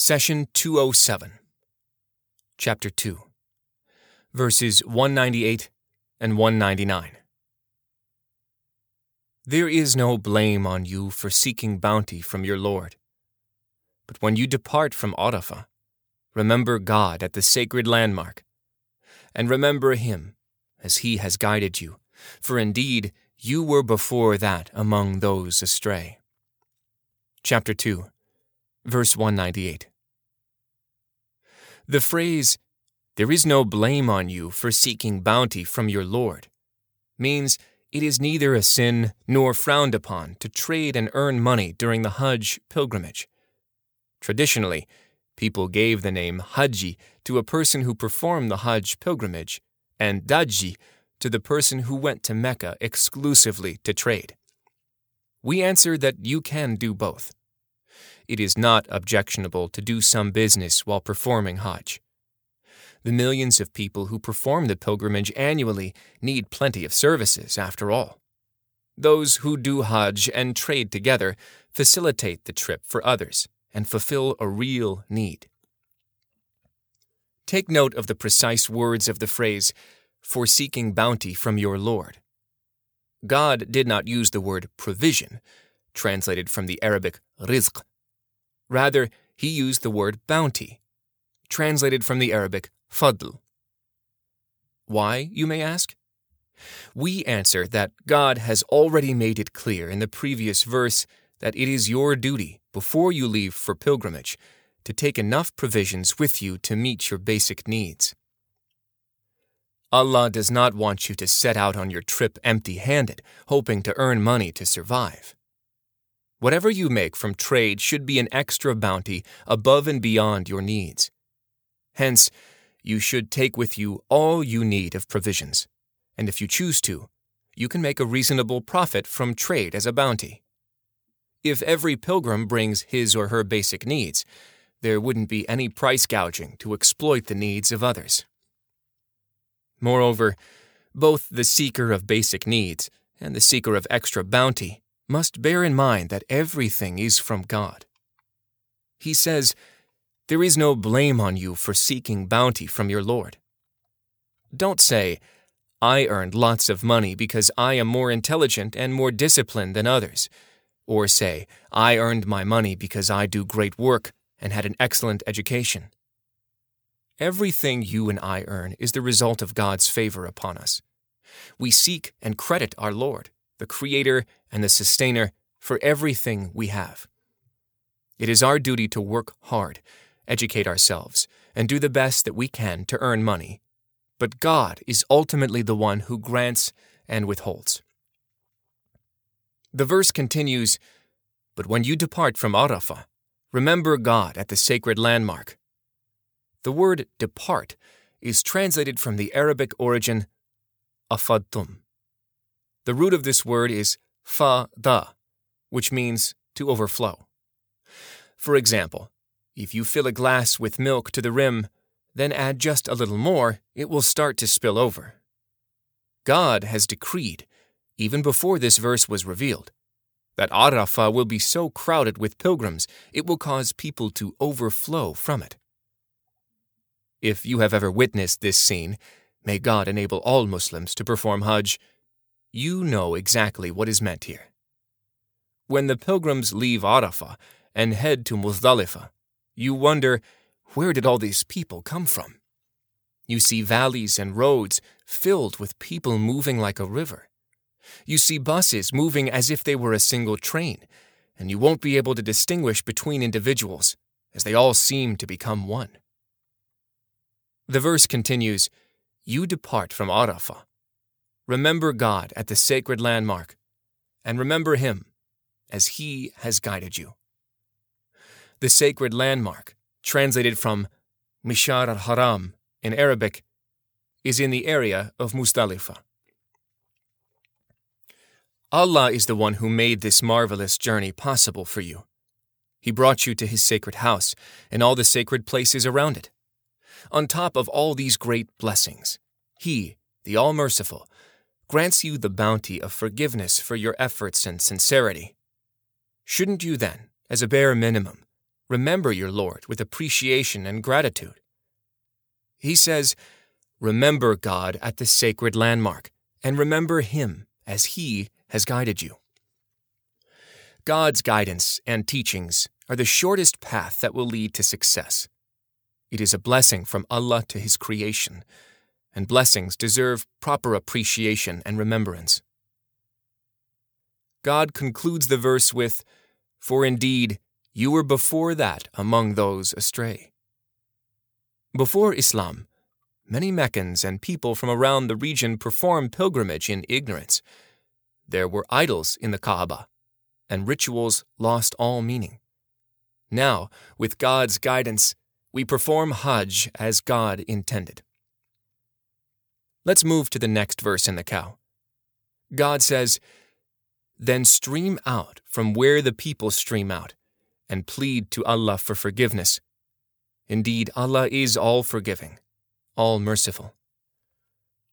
Session 207, Chapter 2, verses 198 and 199. There is no blame on you for seeking bounty from your Lord. But when you depart from Arafah, remember God at the sacred landmark, and remember Him as He has guided you, for indeed you were before that among those astray. Chapter 2, verse 198. The phrase, there is no blame on you for seeking bounty from your Lord, means it is neither a sin nor frowned upon to trade and earn money during the Hajj pilgrimage. Traditionally, people gave the name Haji to a person who performed the Hajj pilgrimage, and Daji to the person who went to Mecca exclusively to trade. We answer that you can do both. It is not objectionable to do some business while performing Hajj. The millions of people who perform the pilgrimage annually need plenty of services, after all. Those who do Hajj and trade together facilitate the trip for others and fulfill a real need. Take note of the precise words of the phrase, for seeking bounty from your Lord. God did not use the word provision, translated from the Arabic rizq. Rather, he used the word bounty, translated from the Arabic fadl. Why, you may ask? We answer that God has already made it clear in the previous verse that it is your duty, before you leave for pilgrimage, to take enough provisions with you to meet your basic needs. Allah does not want you to set out on your trip empty handed, hoping to earn money to survive. Whatever you make from trade should be an extra bounty above and beyond your needs. Hence, you should take with you all you need of provisions, and if you choose to, you can make a reasonable profit from trade as a bounty. If every pilgrim brings his or her basic needs, there wouldn't be any price gouging to exploit the needs of others. Moreover, both the seeker of basic needs and the seeker of extra bounty must bear in mind that everything is from God. He says, There is no blame on you for seeking bounty from your Lord. Don't say, I earned lots of money because I am more intelligent and more disciplined than others. Or say, I earned my money because I do great work and had an excellent education. Everything you and I earn is the result of God's favor upon us. We seek and credit our Lord, the Creator and the Sustainer, for everything we have. It is our duty to work hard, educate ourselves, and do the best that we can to earn money. But God is ultimately the one who grants and withholds. The verse continues But when you depart from Arafah, remember God at the sacred landmark the word depart is translated from the Arabic origin afadtum. The root of this word is fa-da, which means to overflow. For example, if you fill a glass with milk to the rim, then add just a little more, it will start to spill over. God has decreed, even before this verse was revealed, that Arafah will be so crowded with pilgrims it will cause people to overflow from it. If you have ever witnessed this scene, may God enable all Muslims to perform Hajj, you know exactly what is meant here. When the pilgrims leave Arafah and head to Muzdalifah, you wonder, where did all these people come from? You see valleys and roads filled with people moving like a river. You see buses moving as if they were a single train, and you won't be able to distinguish between individuals, as they all seem to become one. The verse continues You depart from Arafah. Remember God at the sacred landmark, and remember Him as He has guided you. The sacred landmark, translated from Mash'ar al Haram in Arabic, is in the area of Muzdalifah. Allah is the one who made this marvelous journey possible for you. He brought you to His sacred house and all the sacred places around it. On top of all these great blessings, He, the All Merciful, grants you the bounty of forgiveness for your efforts and sincerity. Shouldn't you then, as a bare minimum, remember your Lord with appreciation and gratitude. He says, Remember God at the sacred landmark, and remember Him as He has guided you. God's guidance and teachings are the shortest path that will lead to success. It is a blessing from Allah to His creation, and blessings deserve proper appreciation and remembrance. God concludes the verse with, For indeed, you were before that among those astray. Before Islam, many Meccans and people from around the region performed pilgrimage in ignorance. There were idols in the Kaaba, and rituals lost all meaning. Now, with God's guidance, we perform Hajj as God intended. Let's move to the next verse in the cow. God says, Then stream out from where the people stream out, and plead to Allah for forgiveness. Indeed, Allah is all forgiving, all merciful.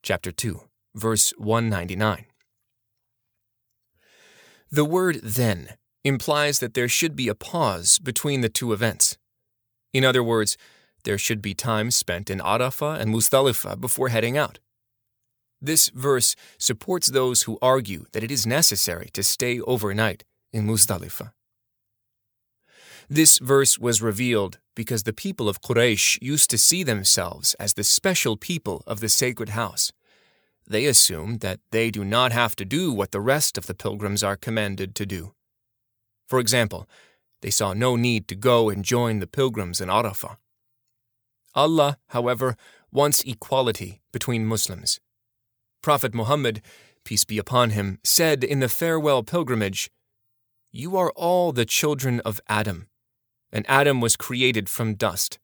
Chapter 2, verse 199. The word then implies that there should be a pause between the two events. In other words, there should be time spent in Arafah and Muzdalifah before heading out. This verse supports those who argue that it is necessary to stay overnight in Muzdalifah. This verse was revealed because the people of Quraysh used to see themselves as the special people of the sacred house. They assumed that they do not have to do what the rest of the pilgrims are commanded to do. For example, they saw no need to go and join the pilgrims in Arafah. Allah, however, wants equality between Muslims. Prophet Muhammad, peace be upon him, said in the farewell pilgrimage, You are all the children of Adam and Adam was created from dust.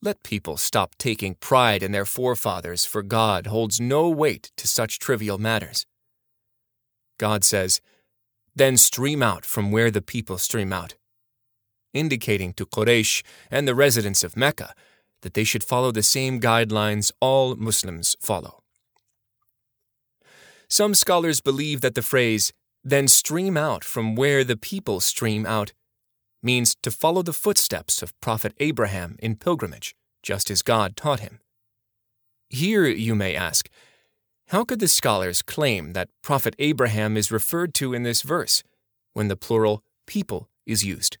Let people stop taking pride in their forefathers, for God holds no weight to such trivial matters. God says, Then stream out from where the people stream out, indicating to Quraysh and the residents of Mecca that they should follow the same guidelines all Muslims follow. Some scholars believe that the phrase, then stream out from where the people stream out, means to follow the footsteps of Prophet Abraham in pilgrimage, just as God taught him. Here, you may ask, how could the scholars claim that Prophet Abraham is referred to in this verse when the plural people is used?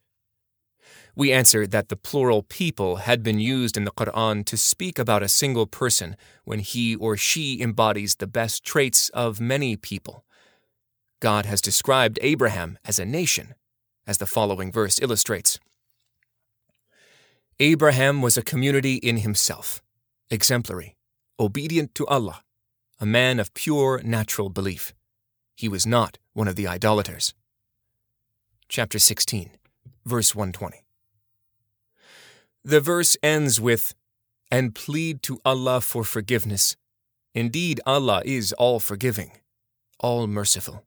We answer that the plural people had been used in the Quran to speak about a single person when he or she embodies the best traits of many people. God has described Abraham as a nation, as the following verse illustrates. Abraham was a community in himself, exemplary, obedient to Allah, a man of pure natural belief. He was not one of the idolaters. Chapter 16, verse 120. The verse ends with, And plead to Allah for forgiveness. Indeed, Allah is all forgiving, all merciful.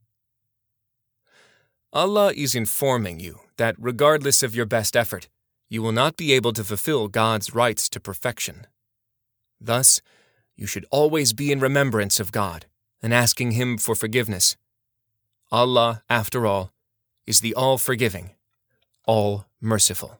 Allah is informing you that regardless of your best effort, you will not be able to fulfill God's rights to perfection. Thus, you should always be in remembrance of God and asking Him for forgiveness. Allah, after all, is the all forgiving, all merciful.